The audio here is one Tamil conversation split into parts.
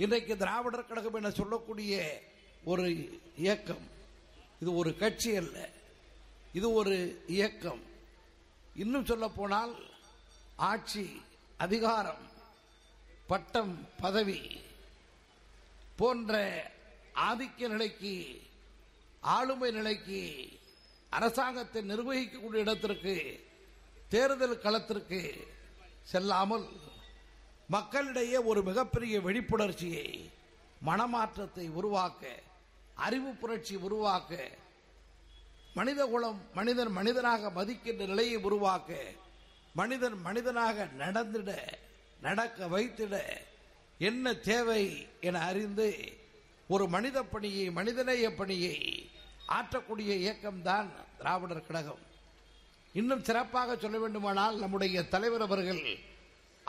இன்றைக்கு திராவிடர் கழகம் என சொல்லக்கூடிய ஒரு இயக்கம் இது ஒரு கட்சி அல்ல இது ஒரு இயக்கம். இன்னும் சொல்ல போனால் ஆட்சி அதிகாரம் பட்டம் பதவி போன்ற ஆதிக்க நிலைக்கு ஆளுமை நிலைக்கு அரசாங்கத்தை நிர்வகிக்கக்கூடிய இடத்திற்கு தேர்தல் களத்திற்கு செல்லாமல் மக்களிடையே ஒரு மிகப்பெரிய விழிப்புணர்ச்சியை மனமாற்றத்தை உருவாக்க அறிவு புரட்சி உருவாக்க மனித குலம் மனிதன் மனிதனாக மதிக்கின்ற நிலையை உருவாக்க மனிதன் மனிதனாக நடந்திட நடக்க வைத்திட என்ன தேவை என அறிந்து ஒரு மனித பணியை மனிதநேய பணியை ஆற்றக்கூடிய இயக்கம்தான் திராவிடர் கழகம். இன்னும் சிறப்பாக சொல்ல வேண்டுமானால் நம்முடைய தலைவர் அவர்கள்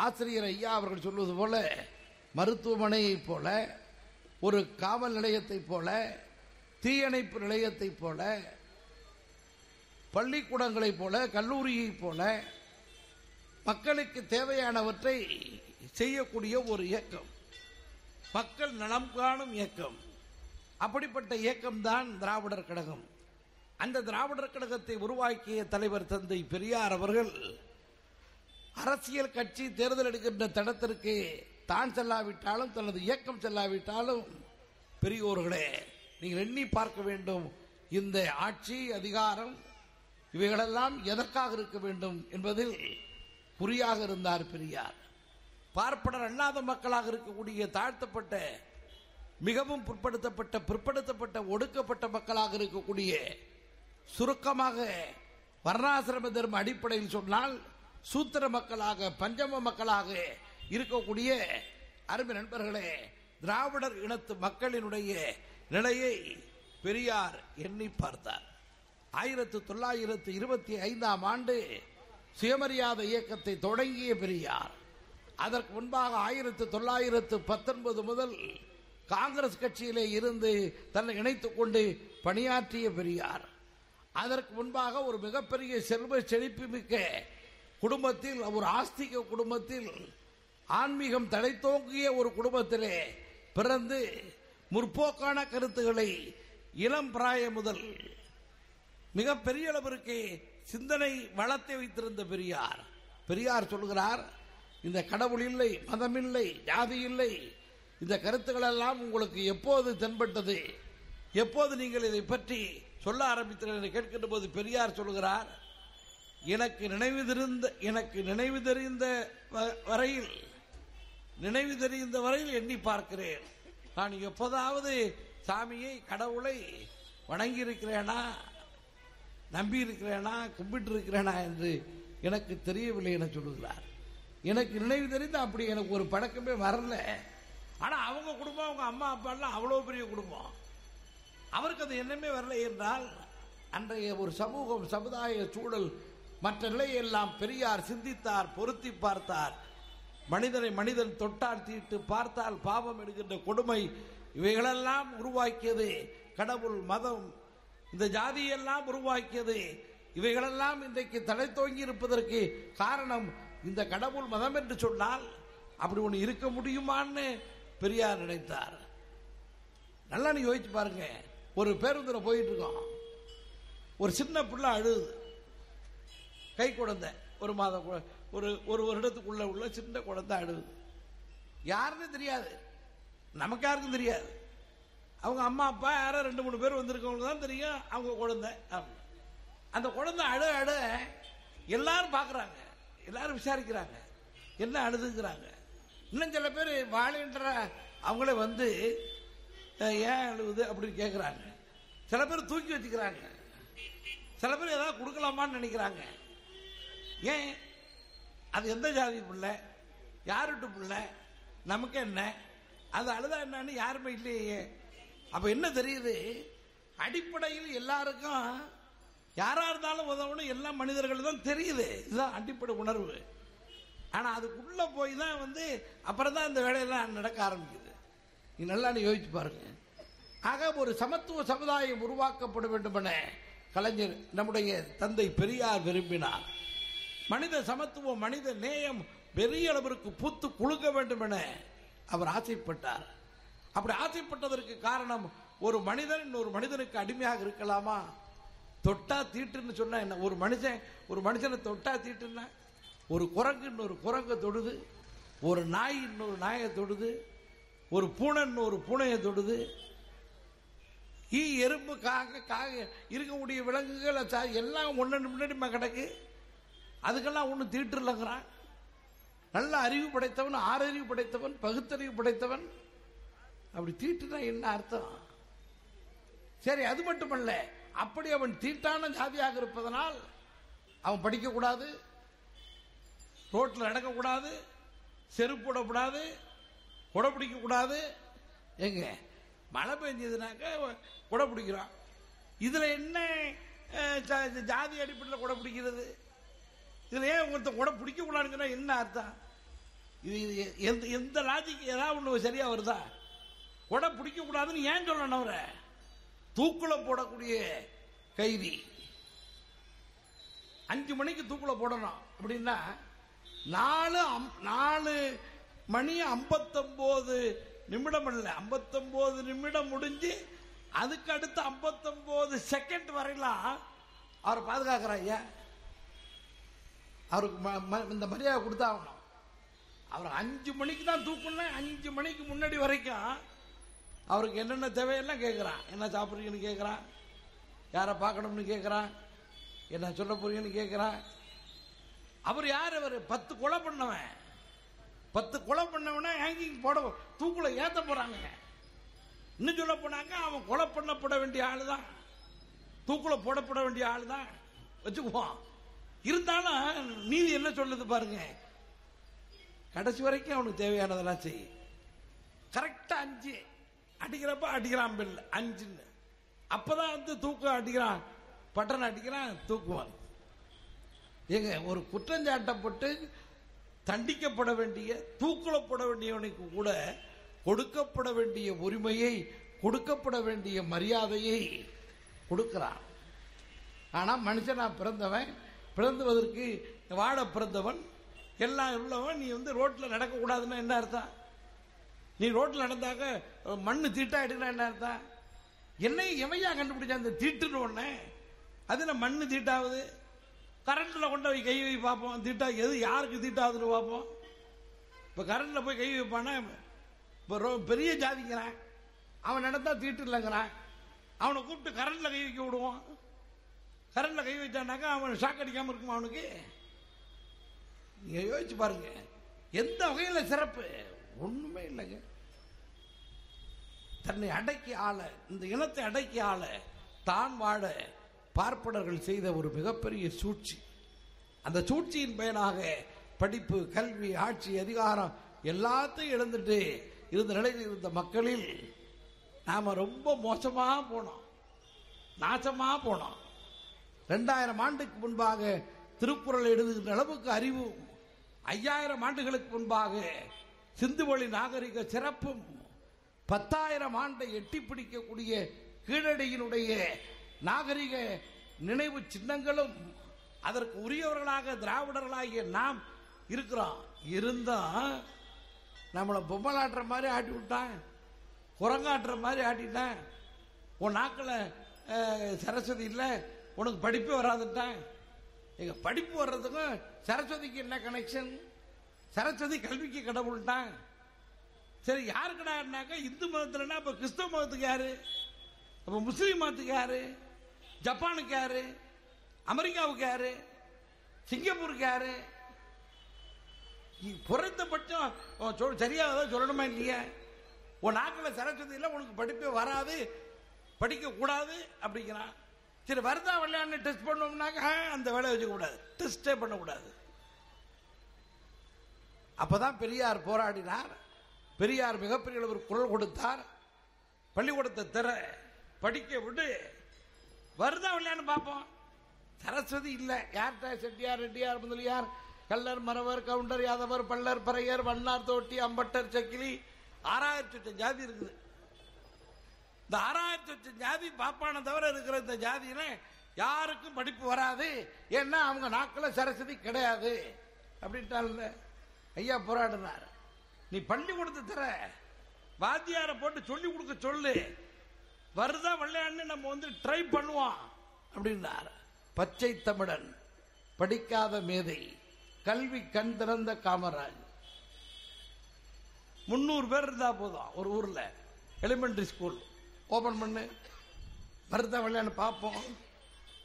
ஆசிரியர் ஐயா அவர்கள் சொல்வது போல மருத்துவமனையைப் போல ஒரு காவல் நிலையத்தைப் போல தீயணைப்பு நிலையத்தைப் போல பள்ளிக்கூடங்களைப் போல கல்லூரியைப் போல மக்களுக்கு தேவையானவற்றை செய்யக்கூடிய ஒரு இயக்கம். மக்கள் நலம் காணும் இயக்கம். அப்படிப்பட்ட இயக்கம்தான் திராவிடர் கழகம். அந்த திராவிடர் கழகத்தை உருவாக்கிய தலைவர் தந்தை பெரியார் அவர்கள் அரசியல் கட்சி தேர்தல் எடுக்கின்ற தடத்திற்கு தான் செல்லாவிட்டாலும் தனது இயக்கம் செல்லாவிட்டாலும் பெரியோர்களே நீங்கள் எண்ணி பார்க்க வேண்டும். இந்த ஆட்சி அதிகாரம் இவைகளெல்லாம் எதற்காக இருக்க வேண்டும் என்பதில் குறியாக இருந்தார் பெரியார். பார்ப்பனர் அல்லாத மக்களாக இருக்கக்கூடிய தாழ்த்தப்பட்ட மிகவும் பிற்படுத்தப்பட்ட பிற்படுத்தப்பட்ட ஒடுக்கப்பட்ட மக்களாக இருக்கக்கூடிய சுருக்கமாக வர்ணாசிரம தர்ம அடிப்படையில் சொன்னால் சூத்திர மக்களாக பஞ்சம மக்களாக இருக்கக்கூடிய அருமை நண்பர்களே திராவிடர் இனத்து மக்களினுடைய நிலையை பெரியார் எண்ணி பார்த்தார். ஆயிரத்து தொள்ளாயிரத்து இருபத்தி ஐந்தாம் ஆண்டு சுயமரியாதை இயக்கத்தை தொடங்கிய பெரியார். அதற்கு முன்பாக ஆயிரத்து தொள்ளாயிரத்து பத்தொன்பது முதல் காங்கிரஸ் கட்சியிலே இருந்து தன்னை இணைத்துக் கொண்டு பணியாற்றிய பெரியார். அதற்கு முன்பாக ஒரு மிகப்பெரிய செல்வ செழிப்பு மிக்க குடும்பத்தில் ஒரு ஆஸ்திக குடும்பத்தில் ஆன்மீகம் தழைத்தோங்கிய ஒரு குடும்பத்திலே பிறந்து முற்போக்கான கருத்துக்களை இளம் பிராய முதல் மிக பெரிய அளவிற்கு சிந்தனை வளத்தை வைத்திருந்த பெரியார். பெரியார் சொல்கிறார் இந்த கடவுள் இல்லை மதம் இல்லை ஜாதி இல்லை இந்த கருத்துக்கள் எல்லாம் உங்களுக்கு எப்போது தென்பட்டது? எப்போது நீங்கள் இதை பற்றி சொல்ல ஆரம்பித்தீர்கள் என்று கேட்கின்ற போது பெரியார் சொல்கிறார் எனக்கு நினைவு தெரிந்த எனக்கு நினைவு தெரிந்த வ- வரையில் நினைவு தெரிந்த வரையில் எண்ணி பார்க்கிறேன். நான் எப்போதாவது சாமியை கடவுளை வணங்கி இருக்கிறேனா நம்பி இருக்கிறேனா கும்பிட்டு இருக்கிறேனா என்று எனக்கு தெரியவில்லை என சொல்லுகிறார். எனக்கு நினைவு தெரிந்து அப்படி எனக்கு ஒரு பழக்கமே வரல. ஆனா அவங்க குடும்பம் அவங்க அம்மா அப்பா எல்லாம் அவ்வளவு பெரிய குடும்பம். அவருக்கு அது எண்ணமே வரல என்றால் அன்றைய ஒரு சமூகம் சமுதாய சூழல் மற்ற நிலையெல்லாம் பெரியார் சிந்தித்தார் பொருத்தி பார்த்தார். மனிதனை மனிதன் தொட்டால் தீட்டு பார்த்தால் பாவம் எடுக்கின்ற கொடுமை இவைகளெல்லாம் உருவாக்கியது. கடவுள் மதம் இந்த ஜாதியெல்லாம் உருவாக்கியது. இவைகளெல்லாம் இன்றைக்கு தலை தோங்கி இருப்பதற்கு காரணம் இந்த கடவுள் மதம் என்று சொன்னால் அப்படி ஒன்று இருக்க முடியுமான்னு பெரியார் நினைத்தார். நல்லா நீ யோசிச்சு பாருங்க. ஒரு பேருந்துல போயிட்டு இருக்கோம். ஒரு சின்ன பிள்ளை அழுது. கை குழந்தை. ஒரு மாதம் ஒரு ஒரு வருடத்துக்குள்ள உள்ள சின்ன குழந்தை அழுது யாருன்னு தெரியாது. நமக்கு யாருக்கும் தெரியாது. அவங்க அம்மா அப்பா யாரோ ரெண்டு மூணு பேர் வந்திருக்கவங்க தான் தெரியும் அவங்க குழந்தை. அந்த குழந்தை அழு அழ எல்லாரும் பார்க்குறாங்க எல்லாரும் விசாரிக்கிறாங்க. என்ன அழுதுங்கிறாங்க. இன்னும் சில பேர் வாழின்ற அவங்களே வந்து ஏன் அழுகுது அப்படின்னு கேட்குறாங்க சில பேர் தூக்கி வச்சுக்கிறாங்க. சில பேர் ஏதாவது கொடுக்கலாமான்னு நினைக்கிறாங்க. ஏன்? அது எந்த ஜாதி பிள்ளை? யாருட்டு பிள்ளை? நமக்கு என்ன? அது அழுதா என்னன்னு யாருமே இல்லையே. அப்ப என்ன தெரியுது? அடிப்படையில் எல்லாருக்கும் யாரா இருந்தாலும் உதவணும். எல்லா மனிதர்களும் தான் தெரியுது. இதுதான் அடிப்படை உணர்வு. ஆனா அதுக்குள்ள போய் தான் வந்து அப்புறம் தான் இந்த வேலையெல்லாம் நடக்க ஆரம்பிக்குது. நீ நல்லா நீ யோசிச்சு பாருங்க. ஆக ஒரு சமத்துவ சமுதாயம் உருவாக்கப்பட வேண்டும் என கலைஞர் நம்முடைய தந்தை பெரியார் விரும்பினார். மனித சமத்துவம் மனித நேயம் பெரிய அளவிற்கு பூத்து குழுக்க வேண்டும் என அவர் ஆசைப்பட்டார். அப்படி ஆசைப்பட்டதற்கு காரணம் ஒரு மனிதன் இன்னொரு மனிதனுக்கு அடிமையாக இருக்கலாமா? தொட்டா தீட்டுன்னு சொன்னா என்ன? ஒரு மனுஷன் ஒரு மனுஷனை தொட்டா தீட்டுன்னா? ஒரு குரங்கு இன்னொரு குரங்கை தொடுது ஒரு நாய் இன்னொரு நாயை தொடுது ஒரு பூனை இன்னொரு பூனையை தொடுது. ஈ எறும்பு காக காக இருக்கக்கூடிய விலங்குகள் எல்லாம் ஒன்னு முன்னாடி கிடக்கு. அதுக்கெல்லாம் ஒன்றும் தீட்டு இல்லைங்கிறான் நல்ல அறிவு படைத்தவன் ஆறறிவு படைத்தவன் பகுத்தறிவு படைத்தவன். அப்படி தீட்டுனா என்ன அர்த்தம்? சரி அது மட்டுமல்ல. அப்படி அவன் தீட்டான ஜாதியாக இருப்பதனால் அவன் படிக்கக்கூடாது ரோட்டில் நடக்கக்கூடாது செருப்பு போடக்கூடாது குடை பிடிக்கக்கூடாது. எங்க மழை பெஞ்சதுனாக்க குடை பிடிக்கிறான். இதுல என்ன ஜாதி அடிப்படையில் குடை பிடிக்கிறது? இதுல ஏன் ஒருத்தன் குடை பிடிக்கக்கூடாதுன்னா என்ன அர்த்தம்? இது இது எந்த எந்த லாஜிக் ஏதாவது ஒன்று சரியா வருதா? உடை பிடிக்க கூடாதுன்னு ஏன் சொல்லணும் அவரை? தூக்குல போடக்கூடிய கைதி. அஞ்சு மணிக்கு தூக்குல போடணும். அப்படின்னா நாலு அம்- நாலு மணி ஐம்பத்தொம்போது நிமிடம் இல்ல ஐம்பத்தொம்போது நிமிடம் முடிஞ்சு அதுக்கு அடுத்து ஐம்பத்தொம்போது செகண்ட் வரையிலாம் அவரை பாதுகாக்கிறாய்யா ஐயா. அவருக்கு ம- ம- இந்த மரியாதை கொடுத்தாகணும். அவர் அஞ்சு மணிக்கு தான் தூக்கணும். அஞ்சு மணிக்கு முன்னாடி வரைக்கும் அவருக்கு என்னென்ன தேவையெல்லாம் கேட்குறான் என்ன சாப்பிட்றீங்கன்னு கேட்குறான் யாரை பார்க்கணும்னு கேட்குறான் என்ன சொல்ல போறீங்கன்னு கேட்குறான் அவர் யார் அவர்? பத்து கொலை பண்ணவன். பத்து கொலை பண்ணவனா ஹேங்கிங் போட தூக்குல ஏத்த போறாங்க. இன்னும் சொல்ல போனாங்க அவன் கொலை பண்ணப்பட வேண்டிய ஆளு தான் தூக்குல போடப்பட வேண்டிய ஆள் தான் வச்சுக்குவோம். இருந்தாலும் நீதி என்ன சொல்லுது பாருங்க? கடைசி வரைக்கும் அவனுக்கு தேவையானதெல்லாம் செய். கரெக்டா அஞ்சு. அடிக்கிறப்ப அடிக்கிறான் பில். அஞ்சுன்னு. அப்பதான் வந்து தூக்கம் அடிக்கிறான். பட்டன் அடிக்கிறான் தூக்குவான். ஏங்க ஒரு குற்றஞ்சாட்டப்பட்டு தண்டிக்கப்பட வேண்டிய தூக்குலப்பட வேண்டியவனுக்கு கூட கொடுக்கப்பட வேண்டிய உரிமையை கொடுக்கப்பட வேண்டிய மரியாதையை கொடுக்கிறான். ஆனா மனுஷனா பிறந்தவன் பிறந்துவதற்கு வாட பிறந்தவன் எல்லாம் உள்ளவன் நீ வந்து ரோட்ல நடக்கக்கூடாதுன்னா என்ன அர்த்தம்? நீ ரோட்டில் நடந்தாக்க மண்ணு தீட்டா எடுக்கிறான் என்ன அர்த்தம்? என்னை எவையா கண்டுபிடிச்ச அந்த தீட்டுன்னு ஒன்று அதில் மண்ணு தீட்டாவது? கரண்டில் கொண்டு போய் கை வை பார்ப்போம். தீட்டா எது யாருக்கு தீட்டாகுதுன்னு பார்ப்போம். இப்போ கரண்டில் போய் கை வைப்பானா இப்போ ரொ- பெரிய ஜாதிக்கிறான் அவன் நடந்தால் தீட்டு இல்லைங்கிறான். அவனை கூப்பிட்டு கரண்டில் கை வைக்க விடுவோம். கரண்ட்ல கை வச்சானாக்கா அவன் ஷாக் அடிக்காம இருக்குமா அவனுக்கு? நீங்க யோசிச்சு பாருங்க. எந்த வகையில சிறப்பு? ஒண்ணுமே இல்லைங்க. தன்னை அடக்கி ஆள இந்த இனத்தை அடக்கி ஆள தான் வாழ பார்ப்பனர்கள் செய்த ஒரு மிகப்பெரிய சூழ்ச்சி. அந்த சூழ்ச்சியின் பயனாக படிப்பு கல்வி ஆட்சி அதிகாரம் எல்லாத்தையும் இழந்துட்டு இருந்த நிலையில் இருந்த மக்களில் நாம ரொம்ப மோசமாக போனோம். நாசமாக போனோம். ரெண்டாயிரம் ஆண்டுக்கு முன்பாக திருக்குறள் எழுதுகின்ற அளவுக்கு அறிவு ஐயாயிரம் ஆண்டுகளுக்கு முன்பாக சிந்துவழி நாகரிக சிறப்பும் பத்தாயிரம் ஆண்டை எட்டி பிடிக்கக்கூடிய கீழடியினுடைய நாகரிக நினைவு சின்னங்களும் அதற்கு உரியவர்களாக திராவிடர்களாகிய நாம் இருக்கிறோம். இருந்தா நம்மளை பொம்மலாட்டுற மாதிரி ஆட்டி விட்டான் குரங்காட்டுற மாதிரி ஆட்டிட்டான். உன் நாக்கில் சரஸ்வதி இல்லை உனக்கு படிப்பே வராதுட்டான். எங்க படிப்பு வர்றதுக்கும் சரஸ்வதிக்கு என்ன கனெக்ஷன் சரஸ்வதி கல்விக்கு கடவுள்ட்டான். சரி யாருக்கடான்னாக்கா இந்து மதத்துலன்னா அப்ப கிறிஸ்தவ மதத்துக்கு யாரு? அப்ப முஸ்லீம் மதத்துக்கு யாரு? ஜப்பானுக்கு யாரு? அமெரிக்காவுக்கு யாரு? சிங்கப்பூருக்கு யாரு? குறைந்தபட்சம் சரியாக சொல் சொல்லணுமா இல்லையா? உன் நாக்கில் சரஸ்வதி இல்லை உனக்கு படிப்பே வராது படிக்க கூடாது அப்படிங்கிறான். சரி வருதா வரலான்னு டெஸ்ட் பண்ணோம்னாக்க அந்த வேலையை வச்சுக்க கூடாது டெஸ்டே பண்ணக்கூடாது. அப்பதான் பெரியார் போராடினார். பெரியார் மிகப்பெரிய ஒரு குரல் கொடுத்தார். பள்ளிக்கூடத்தை திற படிக்க விடு. வருதா இல்லையான்னு பார்ப்போம். சரஸ்வதி இல்லை. யார்கிட்ட? செட்டியார் ரெட்டியார் முதலியார் கல்லர் மறவர் கவுண்டர் யாதவர் பல்லர் பறையர் வண்ணார் தோட்டி அம்பட்டர் சக்கிலி. ஆறாயிரத்தி எட்டு ஜாதி இருக்குது. இந்த ஆறாயிரத்தி எட்டு ஜாதி பாப்பான தவிர இருக்கிற இந்த ஜாதியில யாருக்கும் படிப்பு வராது. ஏன்னா அவங்க நாக்கில் சரஸ்வதி கிடையாது. அப்படின்ட்டால ஐயா போராடினார் நீ பள்ளிக்கூடத்தை தர. வாத்தியாரை போட்டு சொல்லி கொடுக்க சொல்லு. வருதா வரலையான்னு நம்ம வந்து ட்ரை பண்ணுவோம் அப்படின்னார் பச்சை தமிழன் படிக்காத மேதை கல்வி கண் திறந்த காமராஜ். முன்னூறு பேர் இருந்தா போதும் ஒரு ஊர்ல எலிமெண்டரி ஸ்கூல் ஓபன் பண்ணு. வருதா வரலான்னு பார்ப்போம்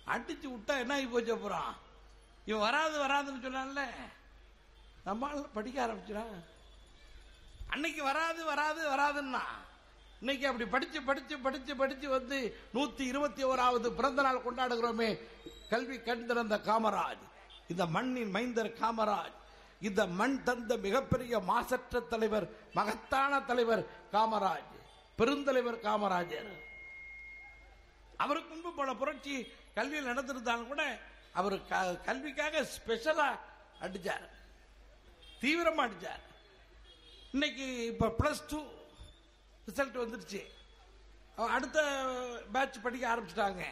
அடிச்சு விட்டா என்ன ஆகி போச்சு அப்புறம்? இவன் வராது வராதுன்னு சொன்னான்ல. நம்மளால படிக்க ஆரம்பிச்சிடான் அன்னைக்கு வராது வராது வராதுன்னா? இன்னைக்கு அப்படி படிச்சு படிச்சு படிச்சு படிச்சு வந்து நூத்தி இருபத்தி ஓராவது பிறந்த நாள் கொண்டாடுகிறோமே. கல்வி கண் திறந்த காமராஜ். இந்த மண்ணின் மைந்தர் காமராஜ். இந்த மண் தந்த மிகப்பெரிய மாசற்ற தலைவர் மகத்தான தலைவர் காமராஜ். பெருந்தலைவர் காமராஜர். அவருக்கு முன்பு பல புரட்சி கல்வியில் நடந்திருந்தாலும் கூட அவர் க- கல்விக்காக ஸ்பெஷலா அடிச்சார். தீவிரமா அடிச்சார். இன்னைக்கு இப்ப பிளஸ் டூ ரிசல்ட் வந்துருச்சு. அடுத்த பேட்ச் படிக்க ஆரம்பிச்சிட்டாங்க.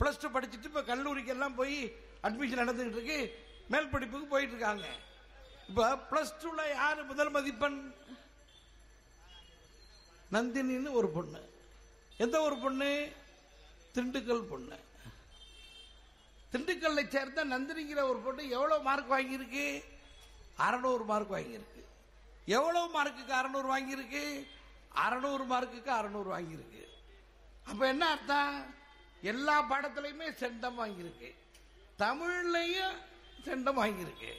பிளஸ் டூ படிச்சுட்டு இப்ப கல்லூரிக்கு எல்லாம் போய் அட்மிஷன் நடந்துகிட்டு இருக்கு. மேல் படிப்புக்கு போயிட்டு இருக்காங்க. இப்ப பிளஸ் டூல யாரு முதல் மதிப்பெண் நந்தினின்னு ஒரு பொண்ணு. எந்த ஒரு பொண்ணு? திண்டுக்கல் பொண்ணு. திண்டுக்கல்லை சேர்ந்த நந்தினிங்கிற ஒரு பொண்ணு எவ்வளவு மார்க் வாங்கியிருக்கு? அறநூறு மார்க் வாங்கியிருக்கு. எவ்வளவு மார்க்குக்கு அறநூறு வாங்கியிருக்கு? அறநூறு மார்க்குக்கு அறநூறு வாங்கியிருக்கு. அப்ப என்ன அர்த்தம்? எல்லா பாடத்திலையுமே செண்டம் வாங்கியிருக்கு. தமிழ்லையும் செண்டம் வாங்கியிருக்கு.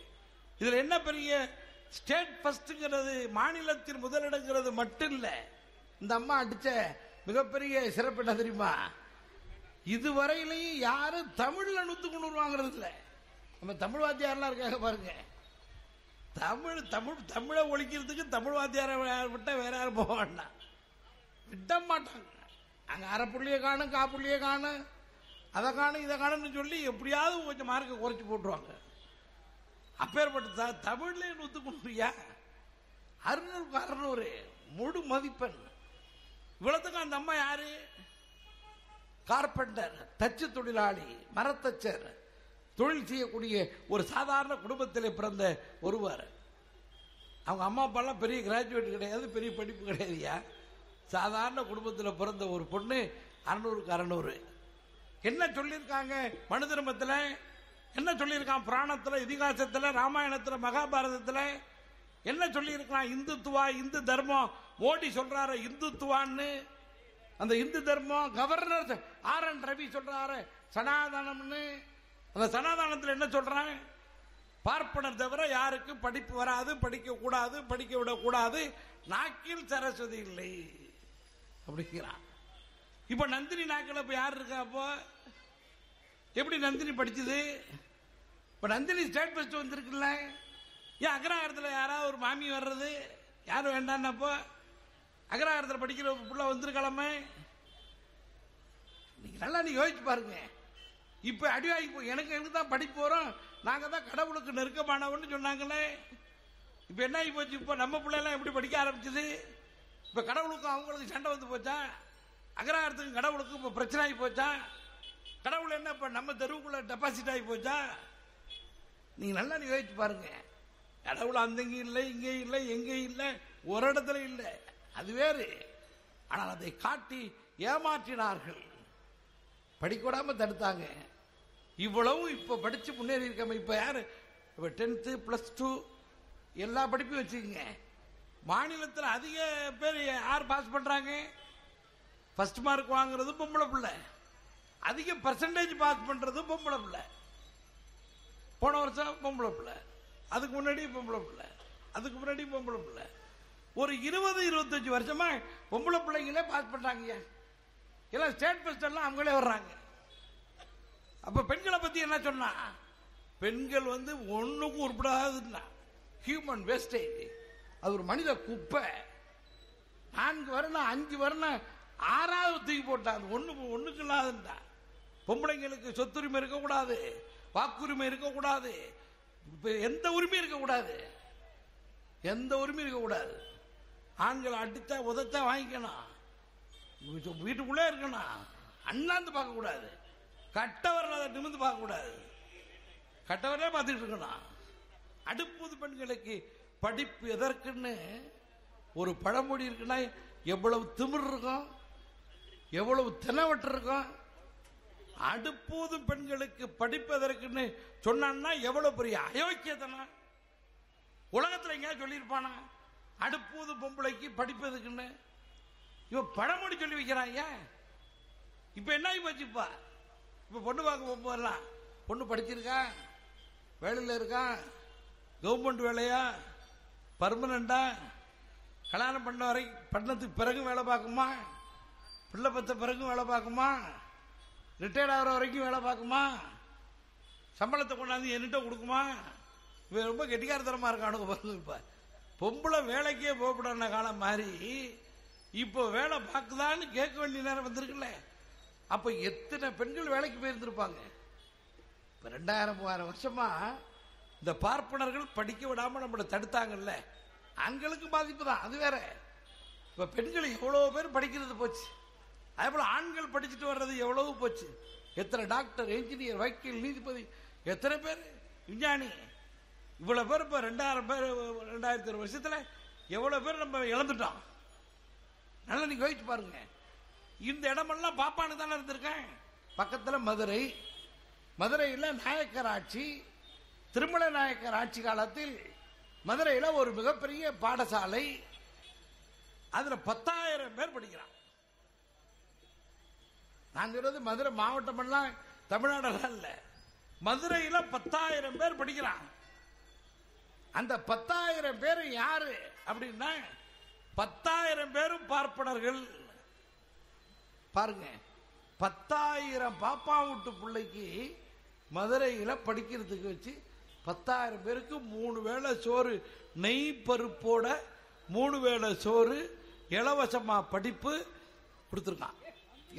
இதுல என்ன பெரிய ஸ்டேட் ஃபஸ்ட்டுங்கிறது மாநிலத்தின் முதலிடங்கிறது மட்டும் இல்லை. இந்த அம்மா அடிச்ச மிகப்பெரிய சிறப்பு என்ன தெரியுமா? இதுவரையிலையும் யாரும் தமிழ்ல நுத்து கொண்டு வாங்குறது இல்ல நம்ம தமிழ் வாத்தியாரெல்லாம் இருக்காங்க பாருங்க. தமிழ் தமிழ் தமிழை ஒழிக்கிறதுக்கு தமிழ் வாத்தியாரை விட்டா வேற யாரும் போக வேண்டாம். விட மாட்டாங்க. அங்க அரை காணும் காப்புள்ளியை காணும் அதை காணும் இதை காணும்னு சொல்லி எப்படியாவது கொஞ்சம் மார்க்கை குறைச்சி போட்டுருவாங்க. அப்பேற்பட்ட தமிழ்லேயே நுத்து நூத்து கொண்டுயா அறுநூறுக்கு அறுநூறு. முழு மதிப்பெண். இவ்வளவுக்கு அந்த அம்மா யாரு? கார்பெண்டர் தச்சு தொழிலாளி மரத்தச்சர். தொழில் செய்யக்கூடிய ஒரு சாதாரண குடும்பத்தில் பிறந்த ஒருவர். அவங்க அம்மா அப்பாலாம் பெரிய கிராஜுவேட் கிடையாது பெரிய படிப்பு கிடையாதுயா சாதாரண குடும்பத்தில் பிறந்த ஒரு பொண்ணு அறநூறுக்கு அறநூறு. என்ன சொல்லியிருக்காங்க மனு தர்மத்தில்? என்ன சொல்லியிருக்கான்? புராணத்தில் இதிகாசத்தில் ராமாயணத்தில் மகாபாரதத்தில்? என்ன சொல்லியிருக்கான் இந்துத்துவா இந்து தர்மம். மோடி சொல்றாரு இந்துத்துவான்னு. அந்த இந்து தர்மம் கவர்னர் ஆர் என் ரவி சொல்றாரு சனாதனம்னு. அந்த சனாதனத்தில் என்ன சொல்றாங்க பார்ப்பனர் தவிர யாருக்கும் படிப்பு வராது படிக்க கூடாது படிக்க விடக்கூடாது நாக்கில் சரஸ்வதி இல்லை. அப்படிங்கிறான். இப்ப நந்தினி நாக்கில் இப்ப யார் இருக்கா அப்போ? எப்படி நந்தினி படிச்சது? இப்ப நந்தினி ஸ்டேட் பஸ்ட் வந்திருக்குல்ல. ஏன் அக்ரஹாரத்தில் யாராவது ஒரு மாமி வர்றது? யாரும் வேண்டான்னப்போ அக்ரஹாரத்தில் படிக்கிற ஒரு புள்ள வந்திருக்கலாமே. நீங்க நல்லா நீ யோசிச்சு பாருங்க. இப்ப அடி வாங்கி எனக்கு எனக்கு தான் படிப்பு வரும் நாங்க தான் கடவுளுக்கு நெருக்கமானவன்னு சொன்னாங்களே. இப்ப என்ன ஆகி போச்சு? இப்ப நம்ம பிள்ளைலாம் எப்படி படிக்க ஆரம்பிச்சது? இப்ப கடவுளுக்கும் அவங்களுக்கு சண்டை வந்து போச்சா? அக்ரஹாரத்துக்கும் கடவுளுக்கும் இப்ப பிரச்சனை ஆகி போச்சா? கடவுள் என்ன இப்ப நம்ம தெருவுக்குள்ள டெபாசிட் ஆகி போச்சா? நீங்க நல்லா நீ யோசிச்சு பாருங்க. கடவுள் அந்தங்க இல்லை இங்கே இல்லை எங்கே இல்லை ஒரு இடத்துல இல்லை. அது வேறு. ஆனால் அதை காட்டி ஏமாற்றினார்கள். படிக்கூடாம தடுத்தாங்க. இவ்வளவு இப்ப படிச்சு முன்னேறி இருக்காம. இப்ப யாரு? இப்போ டென்த்து பிளஸ் டூ எல்லா படிப்பையும் வச்சுக்கோங்க. மாநிலத்தில் அதிக பேர் யார் பாஸ் பண்றாங்க? ஃபர்ஸ்ட் மார்க் வாங்குறது பொம்பளை பிள்ளை. அதிக பர்சன்டேஜ் பாஸ் பண்றது பொம்பளை பிள்ளை. போன வருஷம் பொம்பளை பிள்ளை. அதுக்கு முன்னாடி பொம்பளை பிள்ளை. அதுக்கு முன்னாடி பொம்பளை பிள்ளை. ஒரு இருபது இருபத்தஞ்சு வருஷமா பொம்பளை பிள்ளைங்களே பாஸ் பண்றாங்க எல்லாம் ஸ்டேட் ஃபர்ஸ்ட் எல்லாம் அவங்களே வர்றாங்க. அப்ப பெண்களை பத்தி என்ன சொன்னா? பெண்கள் வந்து ஒண்ணுக்கும் உருப்படாதுன்னா ஹியூமன் வேஸ்டேஜ் அது ஒரு மனித குப்பை. நான்கு வரணும் அஞ்சு வரணும் ஆறாவது தூக்கி போட்டான் ஒண்ணு ஒண்ணுக்கு இல்லாதுண்டா. பொம்பளைங்களுக்கு சொத்துரிமை இருக்கக்கூடாது வாக்குரிமை இருக்கக்கூடாது. இப்போ எந்த உரிமையும் இருக்கக்கூடாது எந்த உரிமையும் இருக்கக்கூடாது ஆண்கள் அடித்தா உதத்தா வாங்கிக்கணும். வீட்டுக்குள்ளே இருக்கணும். அண்ணாந்து பார்க்க கூடாது. கட்டவரில் அதை நிமிந்து பார்க்க கூடாது. கட்டவரே பார்த்துட்டு இருக்கணும். அடுப்புது பெண்களுக்கு படிப்பு எதற்குன்னு ஒரு பழமொழி இருக்குன்னா எவ்வளவு திமிர் இருக்கும் எவ்வளவு தினவட்டு இருக்கும் அடுப்பூதும் பெண்களுக்கு படிப்பதற்குன்னு சொன்னான்னா எவ்வளவு பெரிய அயோக்கியதனா உலகத்தில் எங்கேயாவது சொல்லியிருப்பானா? அடுப்பூது பொம்பளைக்கு படிப்பதுக்குன்னு இவன் பழமொழி சொல்லி வைக்கிறான் ஏன்? இப்ப என்ன ஆகி போச்சுப்பா இப்ப? பொண்ணு பார்க்க போகும்போதெல்லாம் பொண்ணு படிச்சிருக்கா? வேலையில் இருக்கா? கவர்மெண்ட் வேலையா? பர்மனண்டா கல்யாணம் பண்ண வரை பண்ணதுக்கு பிறகு வேலை பார்க்குமா? பிள்ளை பத்த பிறகும் வேலை பார்க்குமா? ரிட்டையர்ட் ஆகிற வரைக்கும் வேலை பார்க்குமா? சம்பளத்தை கொண்டாந்து என்கிட்ட கொடுக்குமா? இவன் ரொம்ப கெட்டிக்காரத்தனமாக இருக்கானுங்க பார்த்து இப்போ பொம்பளை வேலைக்கே போகப்படாத காலம் மாதிரி இப்போ வேலை பார்க்குதான்னு கேட்க வேண்டிய நேரம் வந்திருக்குல்ல. அப்போ எத்தனை பெண்கள் வேலைக்கு போயிருந்திருப்பாங்க? இப்போ ரெண்டாயிரம் மூவாயிரம் வருஷமா இந்த பார்ப்பனர்கள் படிக்க விடாமல் நம்மளை தடுத்தாங்கல்ல. அங்களுக்கு பாதிப்பு தான் அது வேற. இப்போ பெண்கள் எவ்வளோ பேர் படிக்கிறது போச்சு? அதே போல ஆண்கள் படிச்சுட்டு வர்றது எவ்வளவு போச்சு? எத்தனை டாக்டர் என்ஜினியர் வக்கீல் நீதிபதி? எத்தனை பேர்? விஞ்ஞானி. இவ்வளவு பேர் இப்ப ரெண்டாயிரம் பேர் ரெண்டாயிரத்தி ஒரு வருஷத்துல எவ்வளவு பேர் நம்ம இழந்துட்டோம். நல்லா நீங்க யோசிச்சு பாருங்க. இந்த இடமெல்லாம் பாப்பானு தானே இருந்திருக்கேன். பக்கத்துல மதுரை. மதுரையில் நாயக்கர் ஆட்சி. திருமல நாயக்கர் ஆட்சி காலத்தில் மதுரையில் ஒரு மிகப்பெரிய பாடசாலை. அதுல பத்தாயிரம் பேர் படிக்கிறான். நான் சொல்றது மதுரை மாவட்டம் எல்லாம் தமிழ்நாடெல்லாம் இல்ல. மதுரையில பத்தாயிரம் பேர் படிக்கிறான். அந்த பத்தாயிரம் பேர் யாரு அப்படின்னா பத்தாயிரம் பேரும் பார்ப்பனர்கள். பாருங்க பத்தாயிரம் பாப்பா வீட்டு பிள்ளைக்கு மதுரையில படிக்கிறதுக்கு வச்சு பத்தாயிரம் பேருக்கு மூணு வேளை சோறு நெய் பருப்போட மூணு வேளை சோறு இலவசமா படிப்பு கொடுத்துருக்கான்.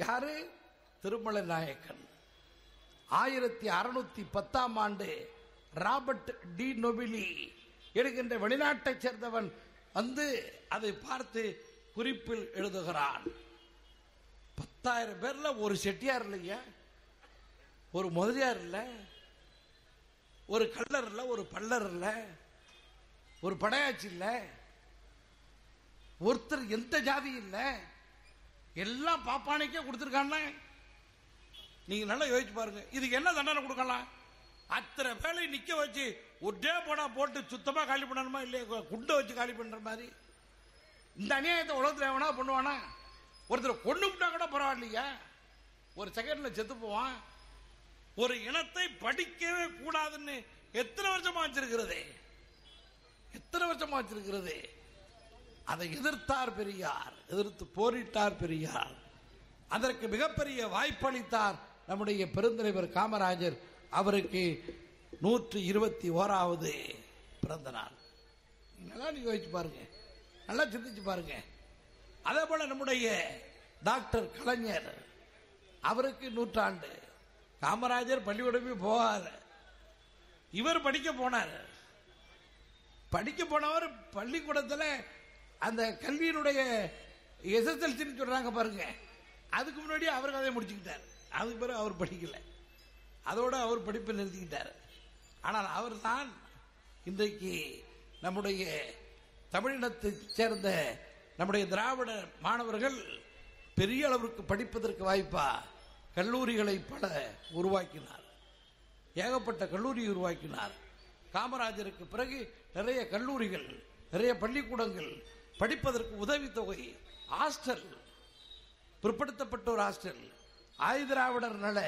யாரு? திருமலை நாயக்கன். ஆயிரத்தி அறுநூத்தி பத்தாம் ஆண்டு ராபர்ட் டி நொபிலி எடுக்கின்ற வெளிநாட்டைச் சேர்ந்தவன் வந்து அதை பார்த்து குறிப்பில் எழுதுகிறான். பத்தாயிரம் பேர்ல ஒரு செட்டியார் இல்லையா ஒரு முதலியார் இல்ல. ஒரு கல்லர் இல்ல ஒரு பல்லர் இல்ல. ஒரு படையாச்சி இல்ல. ஒருத்தர் எந்த ஜாதி இல்ல. எல்லாம் பாப்பானைக்கே கொடுத்துருக்காங்க. நீங்க நல்லா யோசிச்சு பாருங்க. இதுக்கு என்ன தண்டனை கொடுக்கலாம்? அத்தனை வேலை நிக்க வச்சு ஒரே போனா போட்டு சுத்தமா காலி பண்ணணுமா? இல்லையா? குண்டை வச்சு காலி பண்ற மாதிரி. இந்த அநியாயத்தை உலகத்தில் எவனா பண்ணுவானா? ஒருத்தர் கொண்டு விட்டா கூட பரவாயில்லையா. ஒரு செகண்ட்ல செத்து போவான். ஒரு இனத்தை படிக்கவே கூடாதுன்னு எத்தனை வருஷமா வச்சிருக்கிறது? எத்தனை வருஷமா வச்சிருக்கிறது? அதை எதிர்த்தார் பெரியார். எதிர்த்து போரிட்டார் பெரியார். அதற்கு மிகப்பெரிய வாய்ப்பளித்தார் நம்முடைய பெருந்தலைவர் காமராஜர் அவருக்கு நூற்றி இருபத்தி ஓராவது பிறந்த நாள். நல்லா நீங்க யோசிச்சு பாருங்க. நல்லா சிந்திச்சு பாருங்க. அதே போல நம்முடைய டாக்டர் கலைஞர் அவருக்கு நூற்றாண்டு. காமராஜர் பள்ளிக்கூடமே போவார் இவர் படிக்க போனார். படிக்க போனவர் பள்ளிக்கூடத்தில் அந்த கல்வியினுடைய எஸ்எஸ்எல்சின்னு சொல்றாங்க பாருங்க. அதுக்கு முன்னாடி அவர் கதையை முடிச்சுக்கிட்டார். அதுக்கு பிறகு அவர் படிக்கல. அதோட அவர் படிப்பை நிறுத்திக்கிட்டார். ஆனால் அவர் தான் இன்றைக்கு நம்முடைய தமிழினத்தைச் சேர்ந்த நம்முடைய திராவிட மாணவர்கள் பெரிய அளவிற்கு படிப்பதற்கு வாய்ப்பா கல்லூரிகளை பல உருவாக்கினார். ஏகப்பட்ட கல்லூரி உருவாக்கினார். காமராஜருக்கு பிறகு நிறைய கல்லூரிகள் நிறைய பள்ளிக்கூடங்கள் படிப்பதற்கு உதவித்தொகை ஹாஸ்டல் பிற்படுத்தப்பட்ட ஒரு ஹாஸ்டல் ஆயுதிராவிடர் நல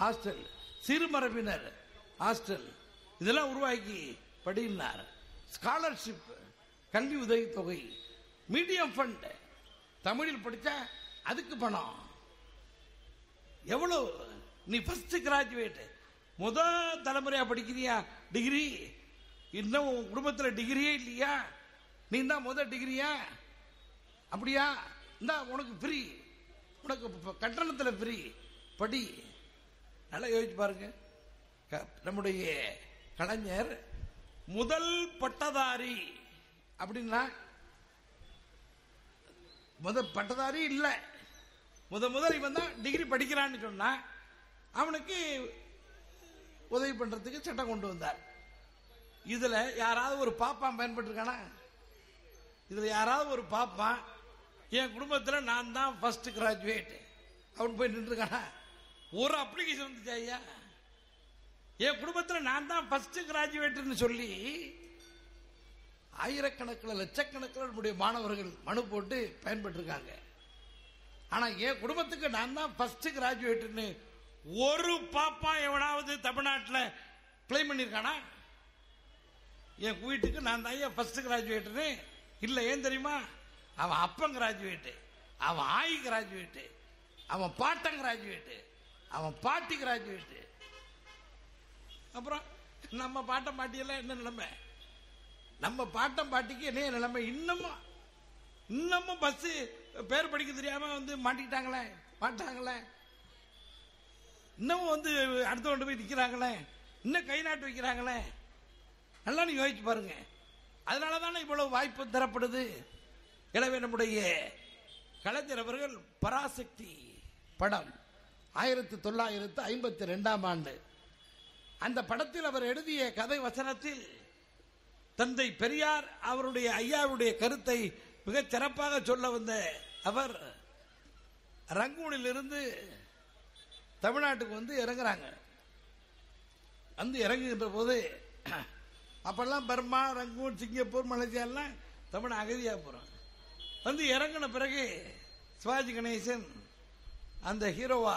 ஹாஸ்டல் சிறுமரபினர் ஹாஸ்டல். இதெல்லாம் உருவாக்கி படினார். ஸ்காலர்ஷிப் கல்வி உதவித்தொகை மீடியம் ஃபண்ட். தமிழில் படித்தா அதுக்கு பணம். எவ்வளோ? நீ ஃபஸ்ட்டு கிராஜுவேட் முத தலைமுறையாக படிக்கிறியா? டிகிரி இன்னும் உன் குடும்பத்தில் டிகிரியே இல்லையா? நீ தான் முதல் டிகிரியா அப்படியா? இந்தா உனக்கு ஃப்ரீ உனக்கு கட்டணத்தில் கட்டணத்துல ஃப்ரீ படி. நல்லா யோசிச்சு பாருங்க. க- நம்முடைய கலைஞர் முதல் பட்டதாரி. அப்படின்னா முத பட்டதாரி இல்லை. முத முதல் இவன் தான் டிகிரி படிக்கிறான்னு சொன்னா அவனுக்கு உதவி பண்றதுக்கு சட்டம் கொண்டு வந்தார். இதுல யாராவது ஒரு பாப்பான் பயன்பட்டிருக்கானா? இதுல யாராவது ஒரு பாப்பான் என் குடும்பத்தில் நான் தான் ஃபர்ஸ்ட் கிராஜுவேட் அவன் போய் நின்றுருக்கானா? ஒரு அப்ளிகேஷன் வந்துச்சு ஐயா. என் குடும்பத்தில் நான் தான் ஃபர்ஸ்ட் கிராஜுவேட்னு சொல்லி ஆயிரக்கணக்கில் லட்சக்கணக்கில் நம்முடைய மாணவர்கள் மனு போட்டு பயன்பெற்றிருக்காங்க. ஆனால் என் குடும்பத்துக்கு நான் தான் ஃபர்ஸ்ட் கிராஜுவேட்னு ஒரு பாப்பா எவனாவது தமிழ்நாட்டில் கிளைம் பண்ணியிருக்கானா? என் வீட்டுக்கு நான் தான் ஐயா ஃபர்ஸ்ட் கிராஜுவேட்னு இல்லை ஏன் தெரியுமா? அவன் அப்பன் கிராஜுவேட்டு அவன் ஆய் கிராஜுவேட்டு அவன் பாட்டன் கிராஜுவேட்டு அவன் பாட்டி கிராஜுவேட்டு அப்புறம் நம்ம பாட்டம் பாட்டியெல்லாம் என்ன நிலைமை? நம்ம பாட்டம் பாட்டிக்கு என்ன நிலைமை? இன்னமும் இன்னமும் பஸ் பேர் படிக்க தெரியாம வந்து மாட்டிக்கிட்டாங்களே மாட்டாங்களே. இன்னமும் வந்து அடுத்த கொண்டு போய் நிற்கிறாங்களே இன்னும் கை நாட்டு வைக்கிறாங்களே. நல்லா நீங்க யோசிச்சு பாருங்க. அதனால தானே இவ்வளவு வாய்ப்பு தரப்படுது? எனவே நம்முடைய கலைஞர் அவர்கள் பராசக்தி படம் ஆயிரத்தி தொள்ளாயிரத்து ஐம்பத்தி ரெண்டாம் ஆண்டு. அந்த படத்தில் அவர் எழுதிய கதை வசனத்தில் தந்தை பெரியார் அவருடைய ஐயாவுடைய கருத்தை மிகச் சிறப்பாக சொல்ல வந்த அவர் ரங்கூனில் இருந்து தமிழ்நாட்டுக்கு வந்து இறங்குறாங்க. வந்து இறங்குகின்ற போது அப்பெல்லாம் பர்மா ரங்கூன் சிங்கப்பூர் மலேசியா எல்லாம் தமிழ் அகதியா போறோம். வந்து இறங்கின பிறகு சிவாஜி கணேசன் அந்த ஹீரோவா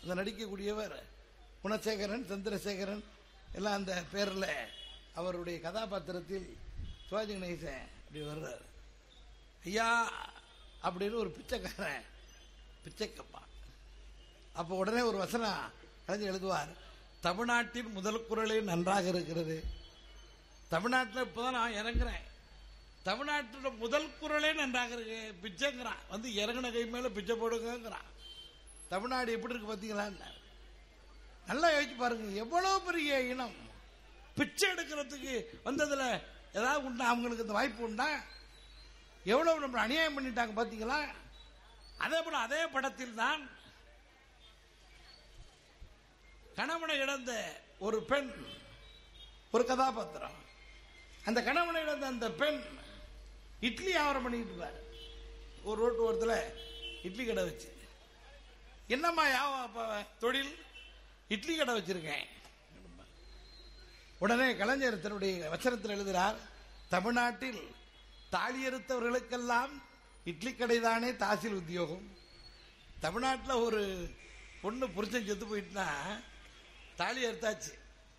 அந்த நடிக்கக்கூடியவர் குணசேகரன் சந்திரசேகரன் எல்லாம் அந்த பேரில் அவருடைய கதாபாத்திரத்தில் சிவாஜி கணேசன் அப்படி வர்றார். ஐயா அப்படின்னு ஒரு பிச்சைக்காரன் பிச்சைக்கப்பா. அப்போ உடனே ஒரு வசனம் கலைஞர் எழுதுவார் தமிழ்நாட்டின் முதல் குரலே நன்றாக இருக்கிறது. தமிழ்நாட்டில் இப்போதான் நான் இறங்குறேன். தமிழ்நாட்டோட முதல் குரலே நன்றாக இருக்கு. பிச்சைங்கிறான். வந்து இறங்கின கை மேல பிச்சை போடுங்கிறான் தமிழ்நாடு எப்படி இருக்கு பார்த்தீங்களா நல்லா யோசிச்சு பாருங்க. எவ்வளவு பெரிய இனம். பிச்சை எடுக்கிறதுக்கு வந்ததுல ஏதாவது உண்டா? அவங்களுக்கு இந்த வாய்ப்பு உண்டா? எவ்வளவு நம்ம அநியாயம் பண்ணிட்டாங்க பாத்தீங்களா? அதே போல அதே படத்தில் தான் கணவனை இழந்த ஒரு பெண் ஒரு கதாபாத்திரம். அந்த கணவனை இழந்த அந்த பெண் இட்லி வியாபாரம் பண்ணிட்டு இருப்பார். ஒரு ரோட்டு ஓரத்தில் இட்லி கடை வச்சு. என்னம்மா யாவ தொழில்? இட்லி கடை வச்சிருக்கேன். உடனே கலைஞர் தன்னுடைய வச்சனத்தில் எழுதுகிறார் தமிழ்நாட்டில் தாலியறுத்தவர்களுக்கெல்லாம் இட்லி கடை தானே தாசில் உத்தியோகம். தமிழ்நாட்டில் ஒரு பொண்ணு புரிச்சன் செத்து போயிட்டுனா தாலி அறுத்தாச்சு.